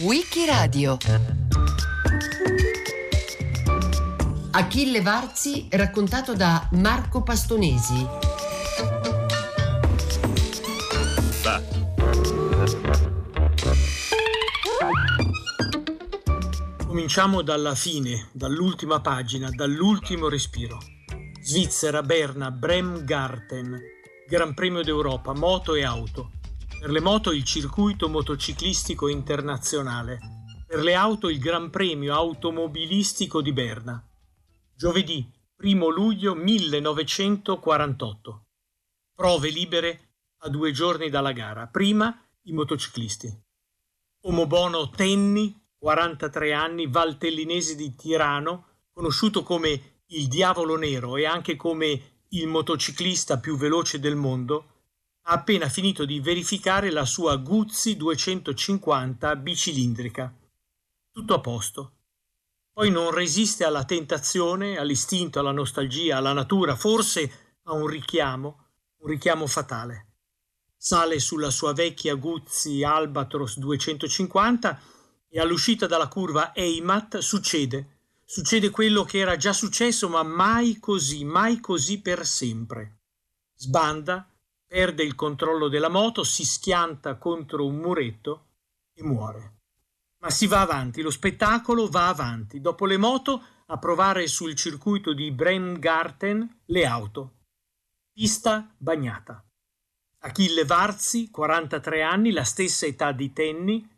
Wikiradio Achille Varzi raccontato da Marco Pastonesi. Cominciamo dalla fine, dall'ultima pagina, dall'ultimo respiro. Svizzera, Berna, Bremgarten, Gran Premio d'Europa, moto e auto. Per le moto il circuito motociclistico internazionale. Per le auto il Gran Premio automobilistico di Berna. Giovedì 1 luglio 1948. Prove libere a due giorni dalla gara. Prima i motociclisti. Omobono Tenni, 43 anni, valtellinese di Tirano, conosciuto come il Diavolo Nero e anche come il motociclista più veloce del mondo, ha appena finito di verificare la sua Guzzi 250 bicilindrica. Tutto a posto. Poi non resiste alla tentazione, all'istinto, alla nostalgia, alla natura, forse a un richiamo, un richiamo fatale. Sale sulla sua vecchia Guzzi Albatros 250 e all'uscita dalla curva Eimat succede. Succede quello che era già successo, ma mai così, mai così per sempre. Sbanda, perde il controllo della moto, si schianta contro un muretto e muore. Ma si va avanti, lo spettacolo va avanti. Dopo le moto, a provare sul circuito di Bremgarten le auto. Pista bagnata. Achille Varzi, 43 anni, la stessa età di Tenni,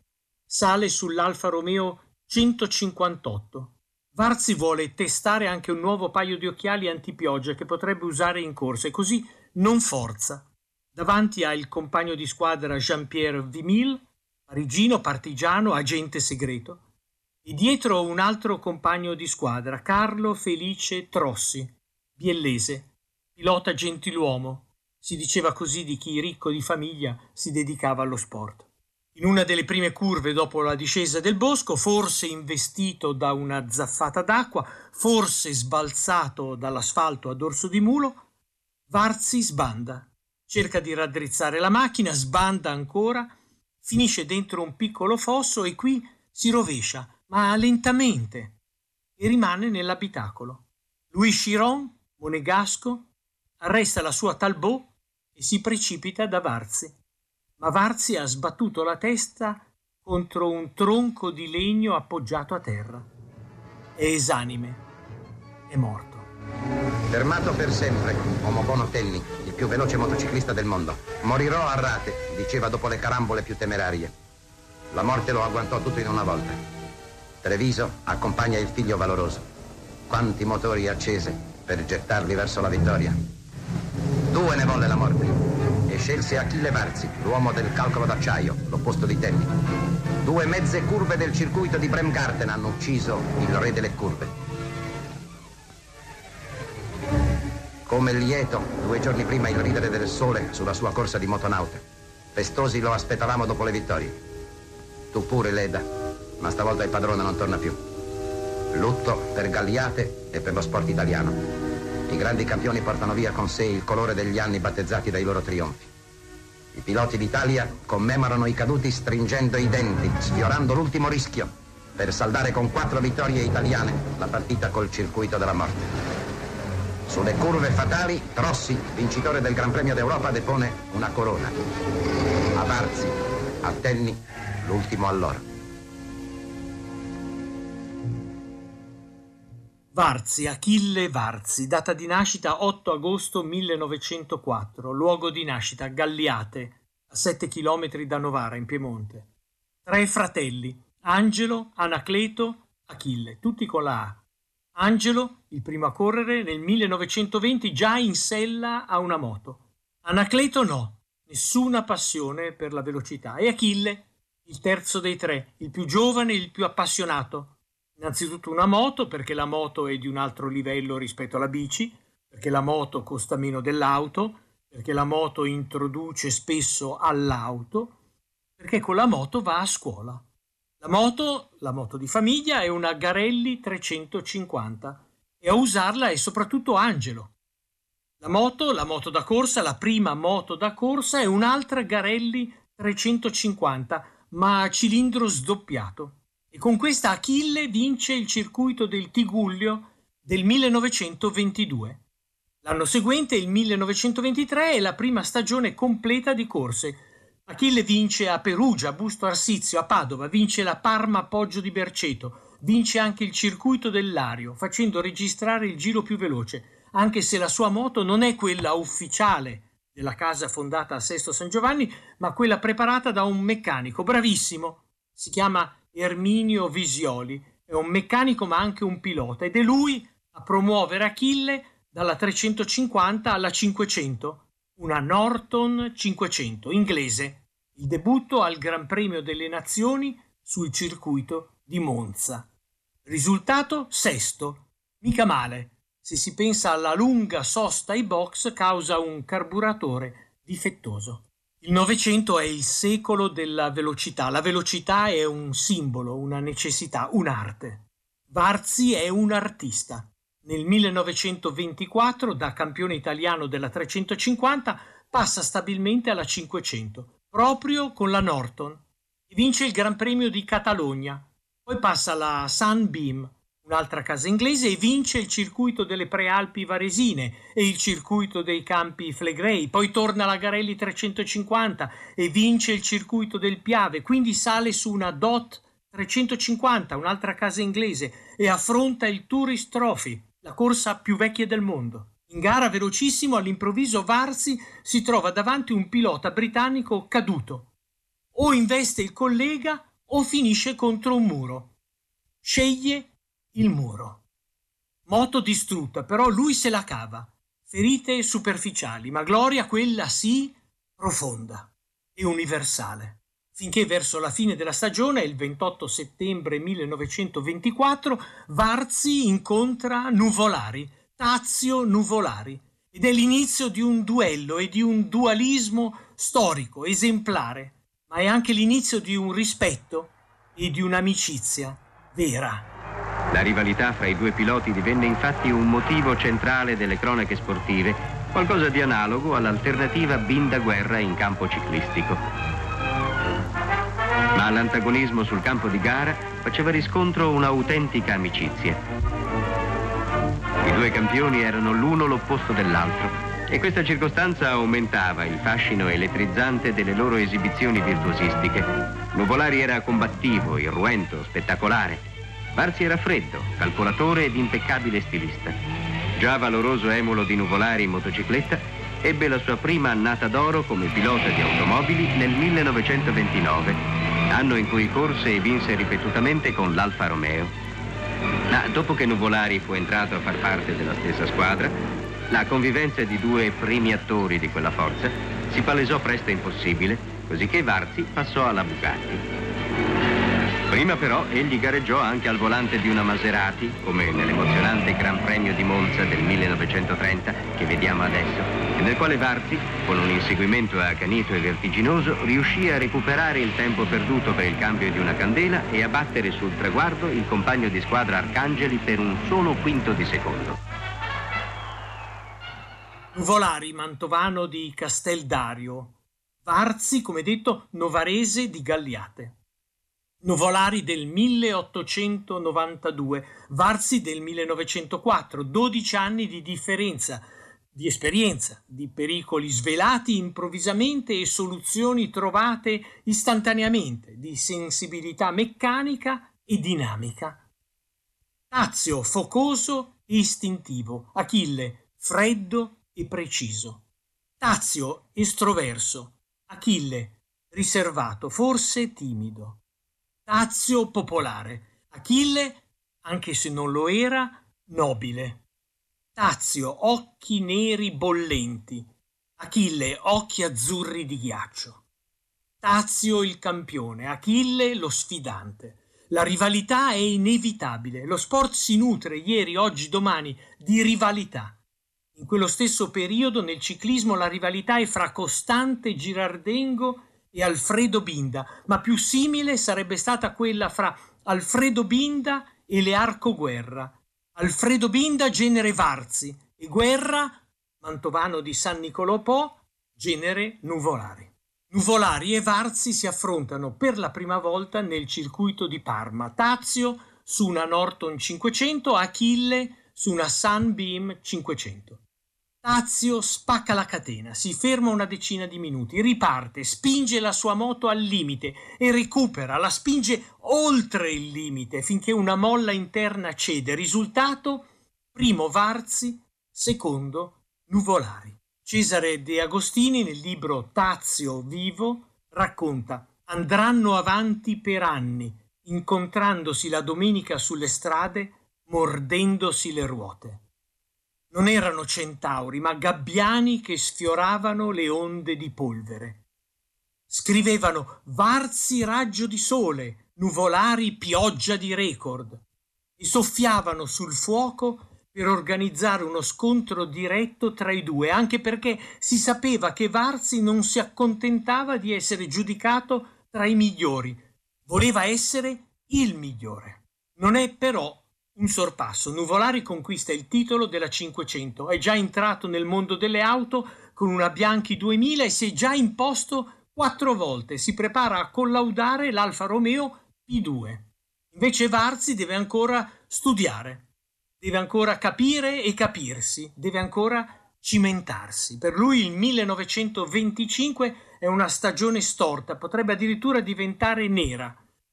sale sull'Alfa Romeo 158. Varzi vuole testare anche un nuovo paio di occhiali antipioggia che potrebbe usare in corsa e così non forza. Davanti ha il compagno di squadra Jean-Pierre Vimille, parigino, partigiano, agente segreto, e dietro un altro compagno di squadra, Carlo Felice Trossi, biellese, pilota gentiluomo. Si diceva così di chi ricco di famiglia si dedicava allo sport. In una delle prime curve dopo la discesa del bosco, forse investito da una zaffata d'acqua, forse sbalzato dall'asfalto a dorso di mulo, Varzi sbanda, cerca di raddrizzare la macchina, sbanda ancora, finisce dentro un piccolo fosso e qui si rovescia, ma lentamente, e rimane nell'abitacolo. Louis Chiron, monegasco, arresta la sua Talbot e si precipita da Varzi ma Varzi ha sbattuto la testa contro un tronco di legno appoggiato a terra. È esanime. È morto. Fermato per sempre, Omobono Tenni, il più veloce motociclista del mondo. Morirò a rate, diceva dopo le carambole più temerarie. La morte lo agguantò tutto in una volta. Treviso accompagna il figlio valoroso. Quanti motori accese per gettarli verso la vittoria. Due ne volle la morte scelse Achille Varzi, l'uomo del calcolo d'acciaio, l'opposto di Tenni. Due mezze curve del circuito di Bremgarten hanno ucciso il re delle curve. Come lieto, due giorni prima il ridere del sole sulla sua corsa di motonauta. Festosi lo aspettavamo dopo le vittorie. Tu pure, Leda, ma stavolta il padrone non torna più. Lutto per Galliate e per lo sport italiano. I grandi campioni portano via con sé il colore degli anni battezzati dai loro trionfi. I piloti d'Italia commemorano i caduti stringendo i denti, sfiorando l'ultimo rischio, per saldare con quattro vittorie italiane la partita col circuito della morte. Sulle curve fatali, Trossi, vincitore del Gran Premio d'Europa, depone una corona. A Barzi, a Tenni, l'ultimo allora. Varzi, Achille Varzi, data di nascita 8 agosto 1904, luogo di nascita Galliate, a 7 km da Novara, in Piemonte. Tre fratelli, Angelo, Anacleto, Achille, tutti con la A. Angelo, il primo a correre, nel 1920 già in sella a una moto. Anacleto no, nessuna passione per la velocità. E Achille, il terzo dei tre, il più giovane, il più appassionato, Innanzitutto una moto, perché la moto è di un altro livello rispetto alla bici, perché la moto costa meno dell'auto, perché la moto introduce spesso all'auto, perché con la moto va a scuola. La moto, la moto di famiglia, è una Garelli 350 e a usarla è soprattutto Angelo. La moto, la moto da corsa, la prima moto da corsa è un'altra Garelli 350, ma a cilindro sdoppiato. E con questa Achille vince il circuito del Tigullio del 1922. L'anno seguente, il 1923, è la prima stagione completa di corse. Achille vince a Perugia, Busto Arsizio, a Padova, vince la Parma Poggio di Berceto, vince anche il circuito del Lario, facendo registrare il giro più veloce, anche se la sua moto non è quella ufficiale della casa fondata a Sesto San Giovanni, ma quella preparata da un meccanico bravissimo. Si chiama Erminio Visioli, è un meccanico ma anche un pilota ed è lui a promuovere Achille dalla 350 alla 500, una Norton 500 inglese, il debutto al Gran Premio delle Nazioni sul circuito di Monza. Risultato sesto, mica male, se si pensa alla lunga sosta ai box causa un carburatore difettoso. Il Novecento è il secolo della velocità. La velocità è un simbolo, una necessità, un'arte. Varzi è un artista. Nel 1924, da campione italiano della 350, passa stabilmente alla 500, proprio con la Norton, e vince il Gran Premio di Catalogna. Poi passa alla Sunbeam, un'altra casa inglese, e vince il circuito delle Prealpi Varesine e il circuito dei campi Flegrei. Poi torna alla Garelli 350 e vince il circuito del Piave, quindi sale su una DOT 350, un'altra casa inglese, e affronta il Tourist Trophy la corsa più vecchia del mondo. In gara velocissimo all'improvviso Varsi si trova davanti un pilota britannico caduto. O investe il collega o finisce contro un muro. Sceglie il muro. Moto distrutta, però lui se la cava. Ferite superficiali, ma gloria quella sì profonda e universale finché verso la fine della stagione, il 28 settembre 1924, Varzi incontra Nuvolari, Tazio Nuvolari, ed è l'inizio di un duello e di un dualismo storico, esemplare, ma è anche l'inizio di un rispetto e di un'amicizia vera. La rivalità fra i due piloti divenne infatti un motivo centrale delle cronache sportive, qualcosa di analogo all'alternativa Binda-Guerra in campo ciclistico ma l'antagonismo sul campo di gara faceva riscontro un'autentica amicizia. I due campioni erano l'uno l'opposto dell'altro e questa circostanza aumentava il fascino elettrizzante delle loro esibizioni virtuosistiche. Nuvolari era combattivo, irruento, spettacolare. Barzi era freddo, calcolatore ed impeccabile stilista. Già valoroso emulo di Nuvolari in motocicletta, ebbe la sua prima annata d'oro come pilota di automobili nel 1929 anno in cui corse e vinse ripetutamente con l'Alfa Romeo. Ma dopo che Nuvolari fu entrato a far parte della stessa squadra, la convivenza di due primi attori di quella forza si palesò presto impossibile, cosicché Varzi passò alla Bugatti. Prima però egli gareggiò anche al volante di una Maserati, come nell'emozionante Gran Premio di Monza del 1930 che vediamo adesso, nel quale Varzi, con un inseguimento accanito e vertiginoso, riuscì a recuperare il tempo perduto per il cambio di una candela e a battere sul traguardo il compagno di squadra Arcangeli per un solo quinto di secondo. Nuvolari, mantovano di Casteldario, Varzi, come detto, novarese di Galliate. Nuvolari del 1892, Varzi del 1904, 12 anni di differenza, di esperienza, di pericoli svelati improvvisamente e soluzioni trovate istantaneamente, di sensibilità meccanica e dinamica. Tazio focoso e istintivo, Achille freddo e preciso. Tazio estroverso, Achille riservato, forse timido. Tazio popolare, Achille, anche se non lo era, nobile. Tazio, occhi neri bollenti, Achille, occhi azzurri di ghiaccio. Tazio il campione, Achille lo sfidante. La rivalità è inevitabile, lo sport si nutre ieri, oggi, domani di rivalità. In quello stesso periodo nel ciclismo la rivalità è fra Costante Girardengo e Alfredo Binda, ma più simile sarebbe stata quella fra Alfredo Binda e Learco Guerra. Alfredo Binda, genere Varzi, e Guerra, mantovano di San Nicolò Po, genere Nuvolari. Nuvolari e Varzi si affrontano per la prima volta nel circuito di Parma. Tazio su una Norton 500, Achille su una Sunbeam 500. Tazio spacca la catena, si ferma una decina di minuti, riparte, spinge la sua moto al limite e recupera, la spinge oltre il limite finché una molla interna cede. Risultato? Primo Varzi, secondo Nuvolari. Cesare De Agostini nel libro Tazio vivo racconta andranno avanti per anni, incontrandosi la domenica sulle strade, mordendosi le ruote. Non erano centauri, ma gabbiani che sfioravano le onde di polvere. Scrivevano Varzi raggio di sole, nuvolari pioggia di record, e soffiavano sul fuoco per organizzare uno scontro diretto tra i due, anche perché si sapeva che Varzi non si accontentava di essere giudicato tra i migliori, voleva essere il migliore. Non è però un sorpasso. Nuvolari conquista il titolo della 500, è già entrato nel mondo delle auto con una Bianchi 2000 e si è già imposto quattro volte. Si prepara a collaudare l'Alfa Romeo P2. Invece Varzi deve ancora studiare deve ancora capire e capirsi, deve ancora cimentarsi. Per lui il 1925 è una stagione storta, potrebbe addirittura diventare nera.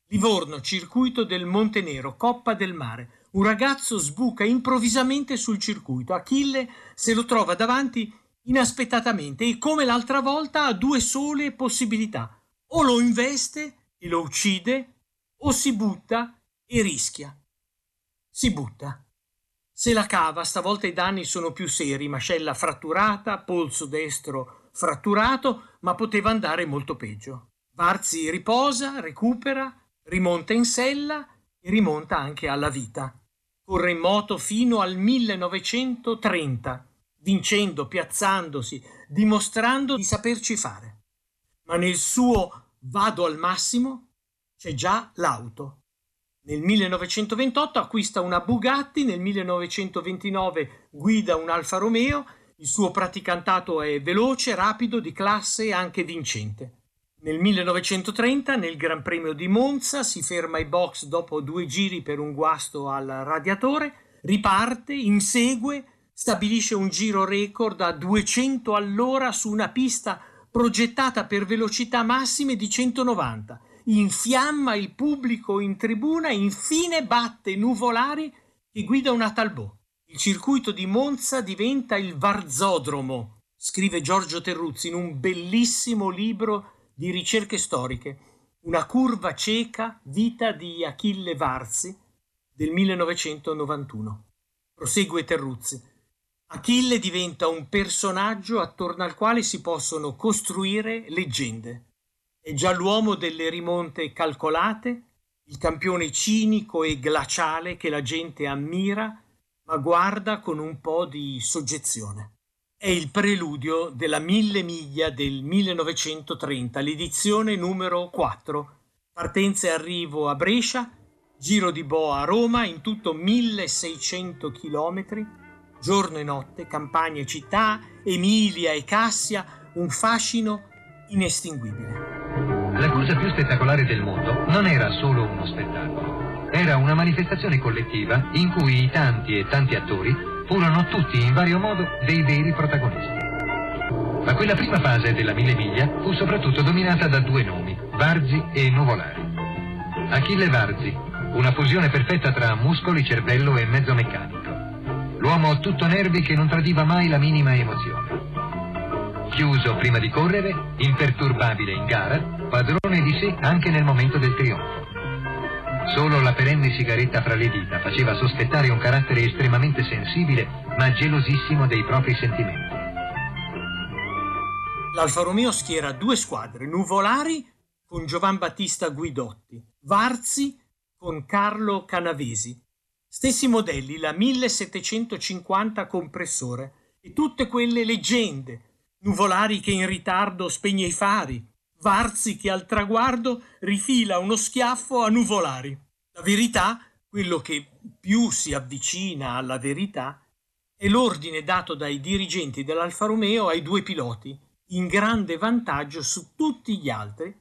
Livorno, circuito del Monte Nero, Coppa del Mare. Un ragazzo sbuca improvvisamente sul circuito. Achille se lo trova davanti inaspettatamente e come l'altra volta ha due sole possibilità. O lo investe e lo uccide, o si butta e rischia. Si butta. Se la cava, stavolta i danni sono più seri, mascella fratturata, polso destro fratturato, ma poteva andare molto peggio. Varzi riposa, recupera, rimonta in sella e rimonta anche alla vita. Corre in moto fino al 1930, vincendo, piazzandosi, dimostrando di saperci fare. Ma nel suo vado al massimo c'è già l'auto, nel 1928 acquista una Bugatti, nel 1929 guida un Alfa Romeo, il suo praticantato è veloce, rapido, di classe e anche vincente. Nel 1930, nel Gran Premio di Monza, si ferma ai box dopo due giri per un guasto al radiatore, riparte, insegue, stabilisce un giro record a 200 all'ora su una pista progettata per velocità massime di 190 infiamma il pubblico in tribuna e infine batte Nuvolari che guida una Talbot. Il circuito di Monza diventa il Varzodromo, scrive Giorgio Terruzzi in un bellissimo libro di ricerche storiche, una curva cieca, vita di Achille Varzi del 1991. Prosegue Terruzzi. Achille diventa un personaggio attorno al quale si possono costruire leggende. È già l'uomo delle rimonte calcolate, il campione cinico e glaciale che la gente ammira, ma guarda con un po' di soggezione. È il preludio della Mille Miglia del 1930, l'edizione numero 4. Partenza e arrivo a Brescia, giro di boa a Roma, in tutto 1600 chilometri, giorno e notte, campagne e città, Emilia e Cassia, un fascino inestinguibile. La cosa più spettacolare del mondo non era solo uno spettacolo, era una manifestazione collettiva in cui i tanti e tanti attori furono tutti in vario modo dei veri protagonisti. Ma quella prima fase della Mille Miglia fu soprattutto dominata da due nomi, Varzi e Nuvolari. Achille Varzi, una fusione perfetta tra muscoli, cervello e mezzo meccanico. L'uomo tutto nervi che non tradiva mai la minima emozione. Chiuso prima di correre, imperturbabile in gara, padrone di sé anche nel momento del trionfo. Solo la perenne sigaretta fra le dita faceva sospettare un carattere estremamente sensibile, ma gelosissimo dei propri sentimenti. L'Alfa Romeo schiera due squadre, Nuvolari con Giovan Battista Guidotti, Varzi con Carlo Canavesi. Stessi modelli, la 1750 compressore e tutte quelle leggende Nuvolari che in ritardo spegne i fari, Varzi che al traguardo rifila uno schiaffo a Nuvolari. La verità, quello che più si avvicina alla verità, è l'ordine dato dai dirigenti dell'Alfa Romeo ai due piloti in grande vantaggio su tutti gli altri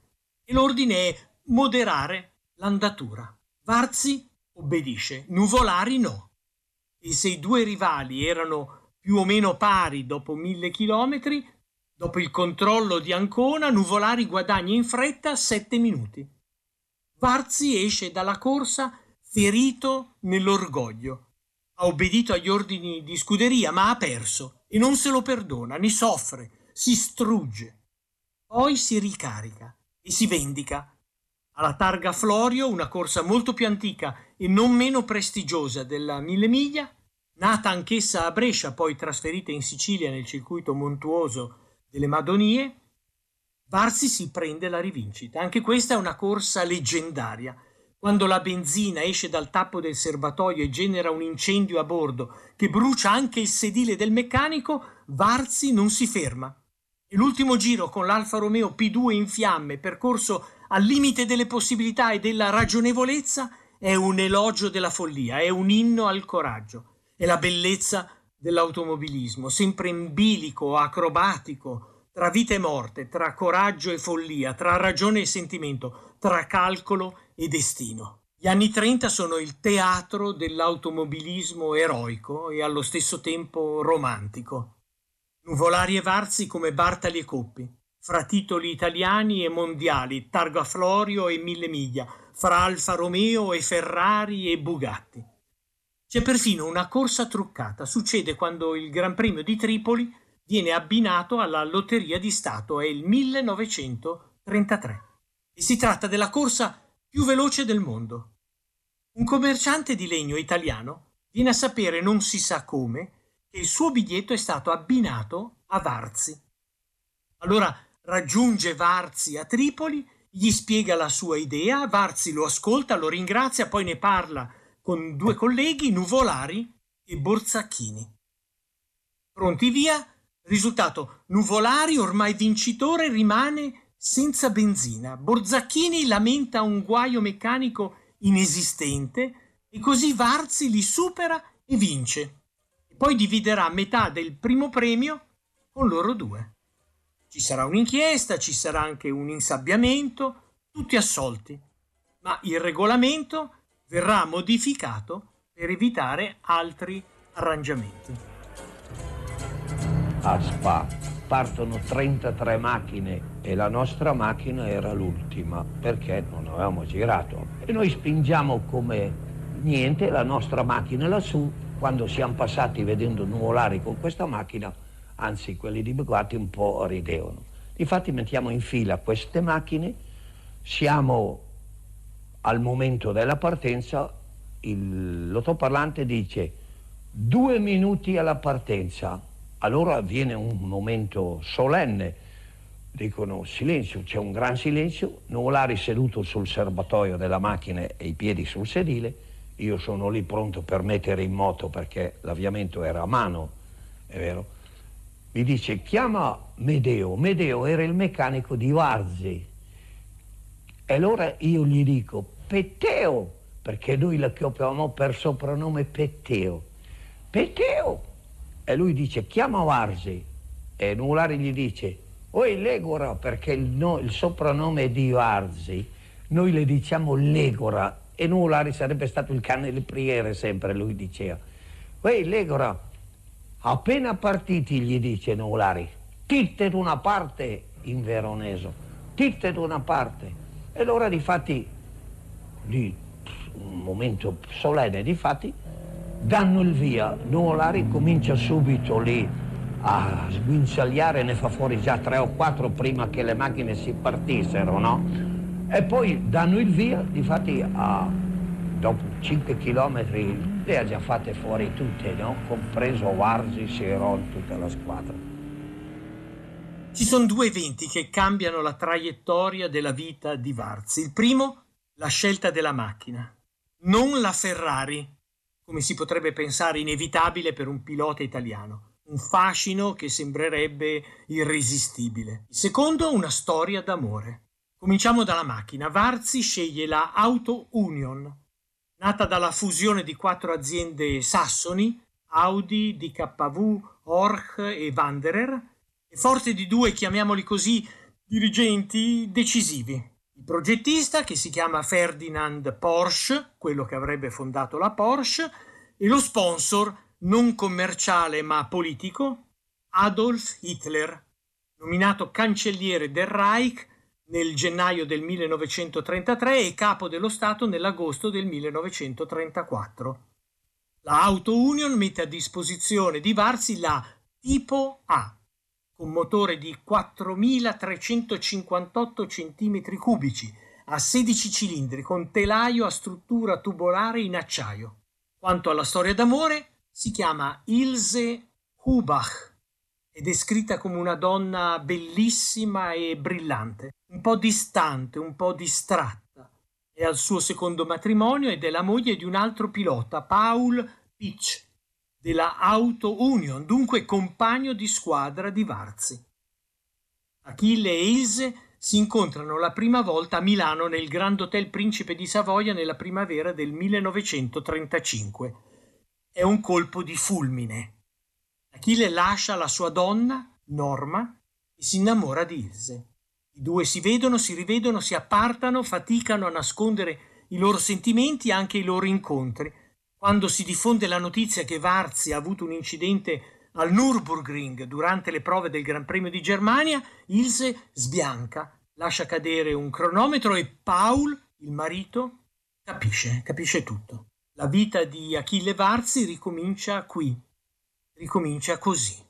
e l'ordine è moderare l'andatura. Varzi obbedisce, Nuvolari no. E se i due rivali erano più o meno pari dopo mille chilometri, dopo il controllo di Ancona, Nuvolari guadagna in fretta sette minuti. Varzi esce dalla corsa ferito nell'orgoglio. Ha obbedito agli ordini di scuderia, ma ha perso e non se lo perdona, ne soffre, si strugge. Poi si ricarica e si vendica alla Targa Florio, una corsa molto più antica e non meno prestigiosa della Mille Miglia, nata anch'essa a Brescia, poi trasferita in Sicilia nel circuito montuoso delle Madonie, Varsi si prende la rivincita. Anche questa è una corsa leggendaria. Quando la benzina esce dal tappo del serbatoio e genera un incendio a bordo che brucia anche il sedile del meccanico, Varzi non si ferma. E l'ultimo giro con l'Alfa Romeo P2 in fiamme, percorso al limite delle possibilità e della ragionevolezza, è un elogio della follia, è un inno al coraggio, è la bellezza dell'automobilismo, sempre in bilico, acrobatico, tra vita e morte, tra coraggio e follia, tra ragione e sentimento, tra calcolo e destino. Gli anni 30 sono il teatro dell'automobilismo eroico e allo stesso tempo romantico. Nuvolari e Varzi come Bartali e Coppi, fra titoli italiani e mondiali, Targa Florio e Mille Miglia, fra Alfa Romeo e Ferrari e Bugatti. C'è perfino una corsa truccata. Succede quando il Gran Premio di Tripoli viene abbinato alla Lotteria di Stato, è il 1933. E si tratta della corsa più veloce del mondo. Un commerciante di legno italiano viene a sapere non si sa come che il suo biglietto è stato abbinato a Varzi. Allora raggiunge Varzi a Tripoli, gli spiega la sua idea, Varzi lo ascolta, lo ringrazia, poi ne parla con due colleghi, Nuvolari e Borzacchini. Pronti via, risultato, Nuvolari, ormai vincitore, rimane senza benzina. Borzacchini lamenta un guaio meccanico inesistente e così Varzi li supera e vince. poi dividerà metà del primo premio con loro due. Ci sarà un'inchiesta, ci sarà anche un insabbiamento, tutti assolti, ma il regolamento verrà modificato per evitare altri arrangiamenti. A Spa partono 33 macchine e la nostra macchina era l'ultima perché non avevamo girato e noi spingiamo come niente la nostra macchina lassù quando siamo passati vedendo nuvolari con questa macchina anzi quelli di Bugatti un po' ridevano. Infatti mettiamo in fila queste macchine, siamo al momento della partenza, l'autoparlante dice due minuti alla partenza, allora avviene un momento solenne, dicono silenzio, c'è un gran silenzio, Nuvolari seduto sul serbatoio della macchina e i piedi sul sedile, io sono lì pronto per mettere in moto perché l'avviamento era a mano, è vero? mi dice chiama Medeo, Medeo era il meccanico di Varzi. E allora io gli dico Petteo, perché noi la chiamavamo per soprannome Petteo. Petteo! E lui dice chiama Varzi. E Nulari gli dice Oi Legora, perché il, no, il soprannome di Varzi. Noi le diciamo Legora e Nulari sarebbe stato il cane del priere sempre, lui diceva. Oi Legora, Appena partiti, gli dice Nuvolari, titte da una parte in veroneso, titte da una parte. E allora difatti, di un momento solenne, difatti, danno il via. Nuvolari comincia subito lì a sguinzagliare, ne fa fuori già tre o quattro prima che le macchine si partissero, no? E poi danno il via, difatti a, dopo 5 chilometri le ha già fatte fuori tutte, no? compreso Varzi, Seron, tutta la squadra. Ci sono due eventi che cambiano la traiettoria della vita di Varzi. Il primo, la scelta della macchina, non la Ferrari, come si potrebbe pensare inevitabile per un pilota italiano. Un fascino che sembrerebbe irresistibile. Il secondo, una storia d'amore. Cominciamo dalla macchina. Varzi sceglie la Auto Union, nata dalla fusione di quattro aziende sassoni, Audi, DKV, Orch e Wanderer, e forte di due, chiamiamoli così, dirigenti decisivi. Progettista, che si chiama Ferdinand Porsche, quello che avrebbe fondato la Porsche, e lo sponsor, non commerciale ma politico, Adolf Hitler, nominato cancelliere del Reich nel gennaio del 1933 e capo dello Stato nell'agosto del 1934. La Auto Union mette a disposizione di Varzi la Tipo A, con motore di 4.358 cm3 a 16 cilindri, con telaio a struttura tubolare in acciaio. Quanto alla storia d'amore, si chiama Ilse Hubach è descritta come una donna bellissima e brillante, un po' distante, un po' distratta. È al suo secondo matrimonio ed è la moglie di un altro pilota, Paul Pitch, della Auto Union, dunque compagno di squadra di Varzi. Achille e Ilse si incontrano la prima volta a Milano nel Grand Hotel Principe di Savoia nella primavera del 1935. È un colpo di fulmine. Achille lascia la sua donna, Norma, e si innamora di Ilse. I due si vedono, si rivedono, si appartano, faticano a nascondere i loro sentimenti e anche i loro incontri. Quando si diffonde la notizia che Varzi ha avuto un incidente al Nürburgring durante le prove del Gran Premio di Germania, Ilse sbianca, lascia cadere un cronometro e Paul, il marito, capisce, capisce tutto. La vita di Achille Varzi ricomincia qui, ricomincia così.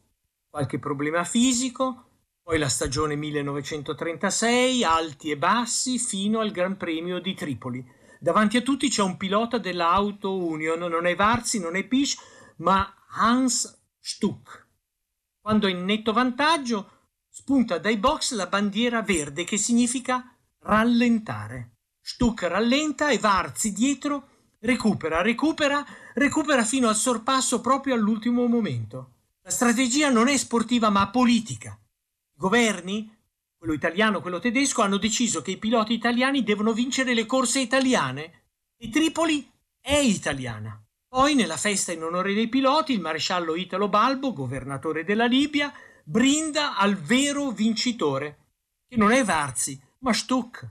Qualche problema fisico, poi la stagione 1936, alti e bassi, fino al Gran Premio di Tripoli. Davanti a tutti c'è un pilota della Auto Union, non è Varzi, non è Pisch, ma Hans Stuck. Quando è in netto vantaggio, spunta dai box la bandiera verde che significa rallentare. Stuck rallenta e Varzi dietro recupera, recupera, recupera fino al sorpasso proprio all'ultimo momento. La strategia non è sportiva ma politica. I governi, quello italiano, quello tedesco, hanno deciso che i piloti italiani devono vincere le corse italiane e Tripoli è italiana. Poi, nella festa in onore dei piloti, il maresciallo Italo Balbo, governatore della Libia, brinda al vero vincitore, che non è Varzi, ma Stuck.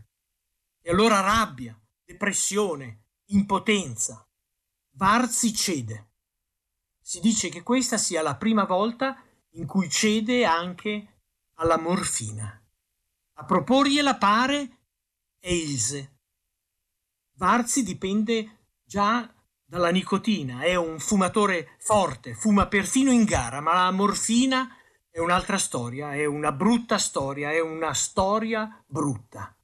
E allora rabbia, depressione, impotenza. Varzi cede. Si dice che questa sia la prima volta in cui cede anche alla morfina. A proporgliela pare è Ilse. Varzi dipende già dalla nicotina, è un fumatore forte, fuma perfino in gara, ma la morfina è un'altra storia, è una brutta storia, è una storia brutta.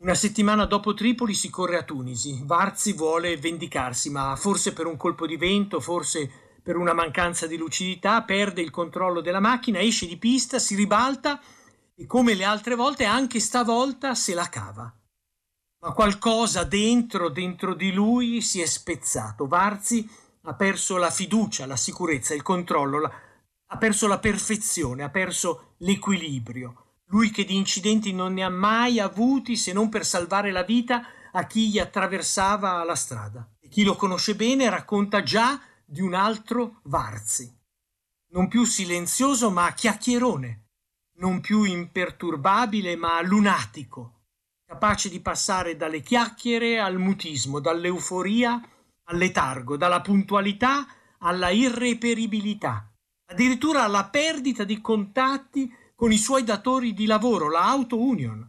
Una settimana dopo Tripoli si corre a Tunisi. Varzi vuole vendicarsi, ma forse per un colpo di vento, forse per una mancanza di lucidità, perde il controllo della macchina, esce di pista, si ribalta e come le altre volte anche stavolta se la cava. Ma qualcosa dentro, dentro di lui si è spezzato. Varzi ha perso la fiducia, la sicurezza, il controllo, la... ha perso la perfezione, ha perso l'equilibrio lui che di incidenti non ne ha mai avuti se non per salvare la vita a chi gli attraversava la strada. E chi lo conosce bene racconta già di un altro Varzi, non più silenzioso ma chiacchierone, non più imperturbabile ma lunatico, capace di passare dalle chiacchiere al mutismo, dall'euforia al letargo, dalla puntualità alla irreperibilità, addirittura alla perdita di contatti con i suoi datori di lavoro, la Auto Union.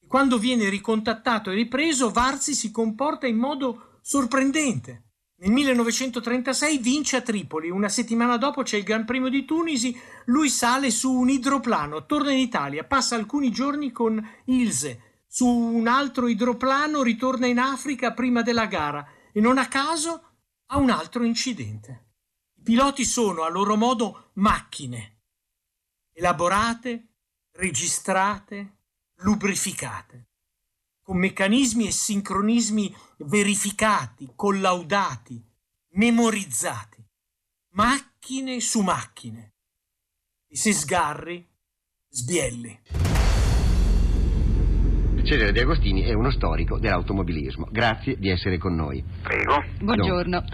E quando viene ricontattato e ripreso, Varzi si comporta in modo sorprendente. Nel 1936 vince a Tripoli, una settimana dopo c'è il Gran Premio di Tunisi, lui sale su un idroplano, torna in Italia, passa alcuni giorni con Ilse, su un altro idroplano ritorna in Africa prima della gara. E non a caso ha un altro incidente. I piloti sono a loro modo macchine, elaborate, registrate, lubrificate, con meccanismi e sincronismi verificati, collaudati, memorizzati, macchine su macchine. E se sgarri, sbielli. Cesare De Agostini è uno storico dell'automobilismo. Grazie di essere con noi. Prego. Buongiorno.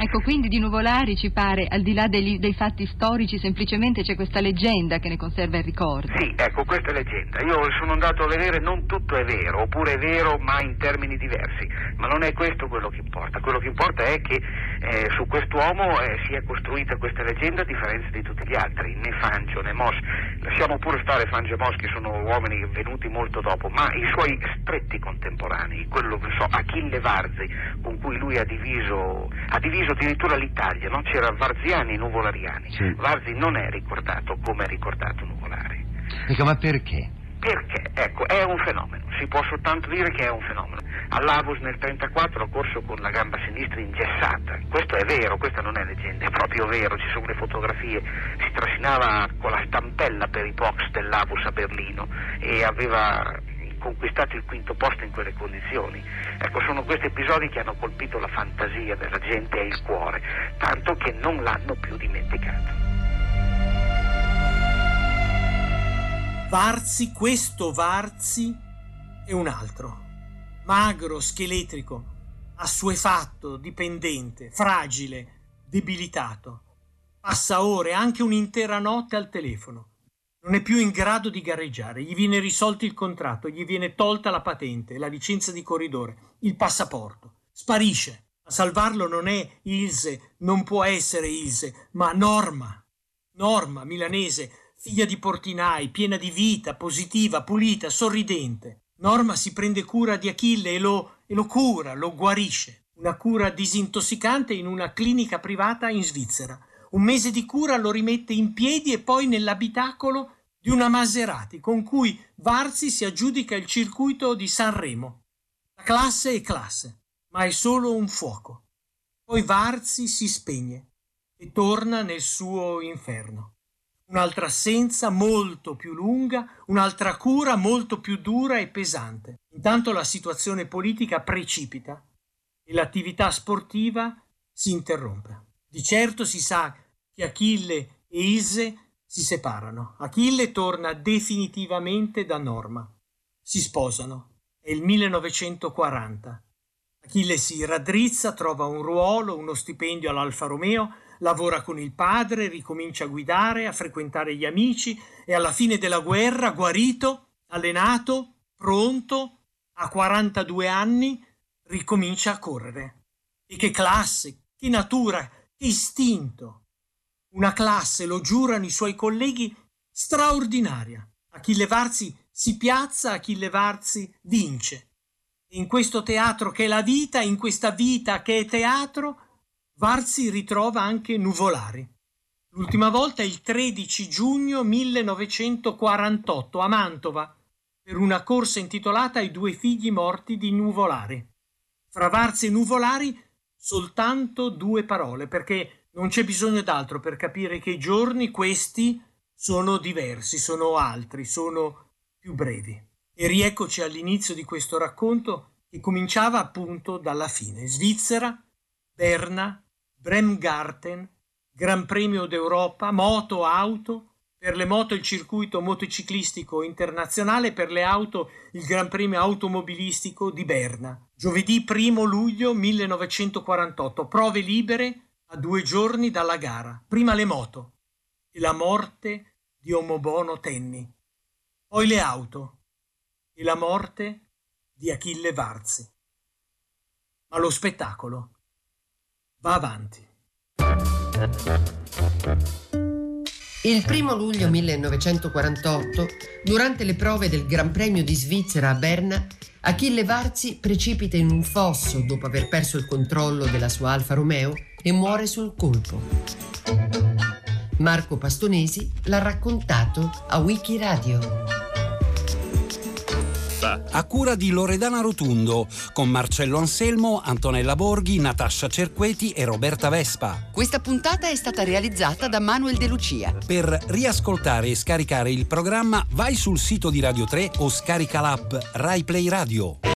Ecco, quindi di Nuvolari ci pare, al di là dei, dei, fatti storici, semplicemente c'è questa leggenda che ne conserva il ricordo. Sì, ecco, questa è leggenda. Io sono andato a vedere, non tutto è vero, oppure è vero ma in termini diversi, ma non è questo quello che importa. Quello che importa è che eh, su quest'uomo eh, si è costruita questa leggenda a differenza di tutti gli altri, né Fangio né Mos. Lasciamo pure stare Fangio e Mos che sono uomini venuti molto dopo, ma i suoi stretti contemporanei, quello che so, Achille Varzi, con cui lui ha diviso, ha diviso addirittura l'Italia, no? c'era Varziani e Nuvolariani. Sì. Varzi non è ricordato come è ricordato Nuvolari. Ecco, ma perché? Perché? Ecco, è un fenomeno, si può soltanto dire che è un fenomeno. All'Avus nel 1934 ha corso con la gamba sinistra ingessata, questo è vero, questa non è leggenda, è proprio vero, ci sono le fotografie, si trascinava con la stampella per i box dell'Avus a Berlino e aveva conquistato il quinto posto in quelle condizioni. Ecco, sono questi episodi che hanno colpito la fantasia della gente e il cuore, tanto che non l'hanno più dimenticato. Varzi, questo Varzi è un altro. Magro, scheletrico, assuefatto, dipendente, fragile, debilitato. Passa ore, anche un'intera notte al telefono non è più in grado di gareggiare, gli viene risolto il contratto, gli viene tolta la patente, la licenza di corridore, il passaporto. Sparisce. A salvarlo non è Ilse, non può essere Ilse, ma Norma. Norma, milanese, figlia di portinai, piena di vita, positiva, pulita, sorridente. Norma si prende cura di Achille e lo, e lo cura, lo guarisce. Una cura disintossicante in una clinica privata in Svizzera. Un mese di cura lo rimette in piedi e poi nell'abitacolo di una Maserati con cui Varzi si aggiudica il circuito di Sanremo. La classe è classe, ma è solo un fuoco. Poi Varzi si spegne e torna nel suo inferno. Un'altra assenza molto più lunga, un'altra cura molto più dura e pesante. Intanto la situazione politica precipita e l'attività sportiva si interrompe. Di certo si sa che Achille e Ilse si separano. Achille torna definitivamente da Norma. Si sposano. È il 1940. Achille si raddrizza, trova un ruolo, uno stipendio all'Alfa Romeo, lavora con il padre, ricomincia a guidare, a frequentare gli amici e alla fine della guerra, guarito, allenato, pronto, a 42 anni, ricomincia a correre. E che classe, che natura, che istinto! Una classe, lo giurano i suoi colleghi, straordinaria. Achille Varzi si piazza, Achille Varzi vince. In questo teatro che è la vita, in questa vita che è teatro, Varzi ritrova anche Nuvolari. L'ultima volta il 13 giugno 1948 a Mantova, per una corsa intitolata I due figli morti di Nuvolari. Fra Varzi e Nuvolari soltanto due parole, perché non c'è bisogno d'altro per capire che i giorni questi sono diversi, sono altri, sono più brevi. E rieccoci all'inizio di questo racconto che cominciava appunto dalla fine. Svizzera, Berna, Bremgarten, Gran Premio d'Europa, moto, auto, per le moto il circuito motociclistico internazionale, per le auto il Gran Premio automobilistico di Berna. Giovedì 1 luglio 1948, prove libere a due giorni dalla gara, prima le moto e la morte di Omobono Tenni, poi le auto e la morte di Achille Varzi. Ma lo spettacolo va avanti. Il primo luglio 1948, durante le prove del Gran Premio di Svizzera a Berna, Achille Varzi precipita in un fosso dopo aver perso il controllo della sua Alfa Romeo e muore sul colpo. Marco Pastonesi l'ha raccontato a Wikiradio. A cura di Loredana Rotundo, con Marcello Anselmo, Antonella Borghi, Natascia Cerqueti e Roberta Vespa. Questa puntata è stata realizzata da Manuel De Lucia. Per riascoltare e scaricare il programma vai sul sito di Radio 3 o scarica l'app Rai Play Radio.